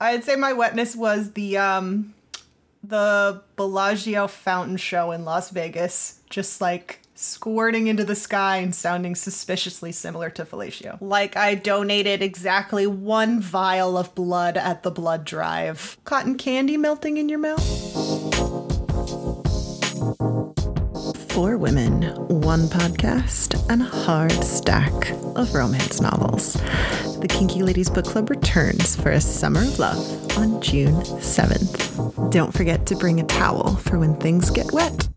I'd say my wetness was the um the Bellagio fountain show in Las Vegas, just like squirting into the sky and sounding suspiciously similar to fellatio. Like I donated exactly one vial of blood at the blood drive. Cotton candy melting in your mouth? Four women, one podcast, and a hard stack of romance novels. The Kinky Ladies Book Club returns for a summer of love on June 7th. Don't forget to bring a towel for when things get wet.